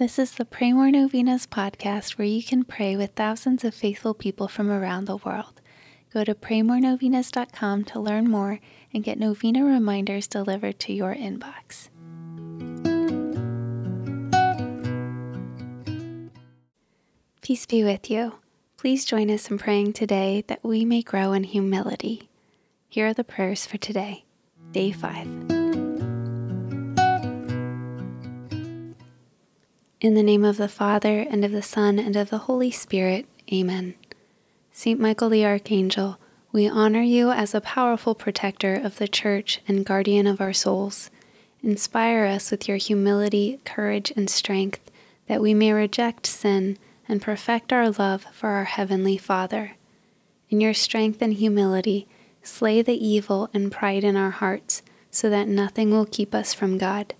This is the Pray More Novenas podcast where you can pray with thousands of faithful people from around the world. Go to praymorenovenas.com to learn more and get novena reminders delivered to your inbox. Peace be with you. Please join us in praying today that we may grow in humility. Here are the prayers for today, day 5. In the name of the Father, and of the Son, and of the Holy Spirit. Amen. Saint Michael the Archangel, we honor you as a powerful protector of the Church and guardian of our souls. Inspire us with your humility, courage, and strength, that we may reject sin and perfect our love for our Heavenly Father. In your strength and humility, slay the evil and pride in our hearts, so that nothing will keep us from God.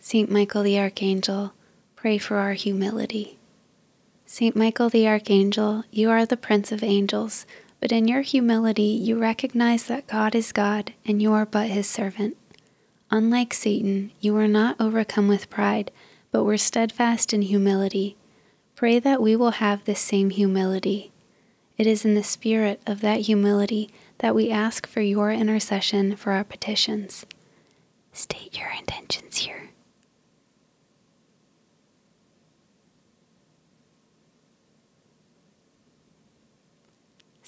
Saint Michael the Archangel, pray for our humility. Saint Michael the Archangel, you are the Prince of Angels, but in your humility you recognize that God is God and you are but his servant. Unlike Satan, you were not overcome with pride, but were steadfast in humility. Pray that we will have this same humility. It is in the spirit of that humility that we ask for your intercession for our petitions. State your intentions here.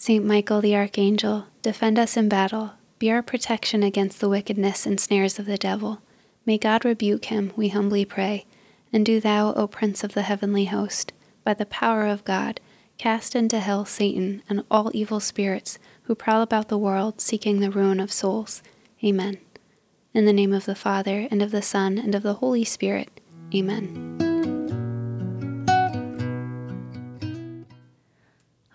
Saint Michael the Archangel, defend us in battle, be our protection against the wickedness and snares of the devil. May God rebuke him, we humbly pray. And do thou, O Prince of the heavenly host, by the power of God, cast into hell Satan and all evil spirits who prowl about the world seeking the ruin of souls. Amen. In the name of the Father, and of the Son, and of the Holy Spirit. Amen.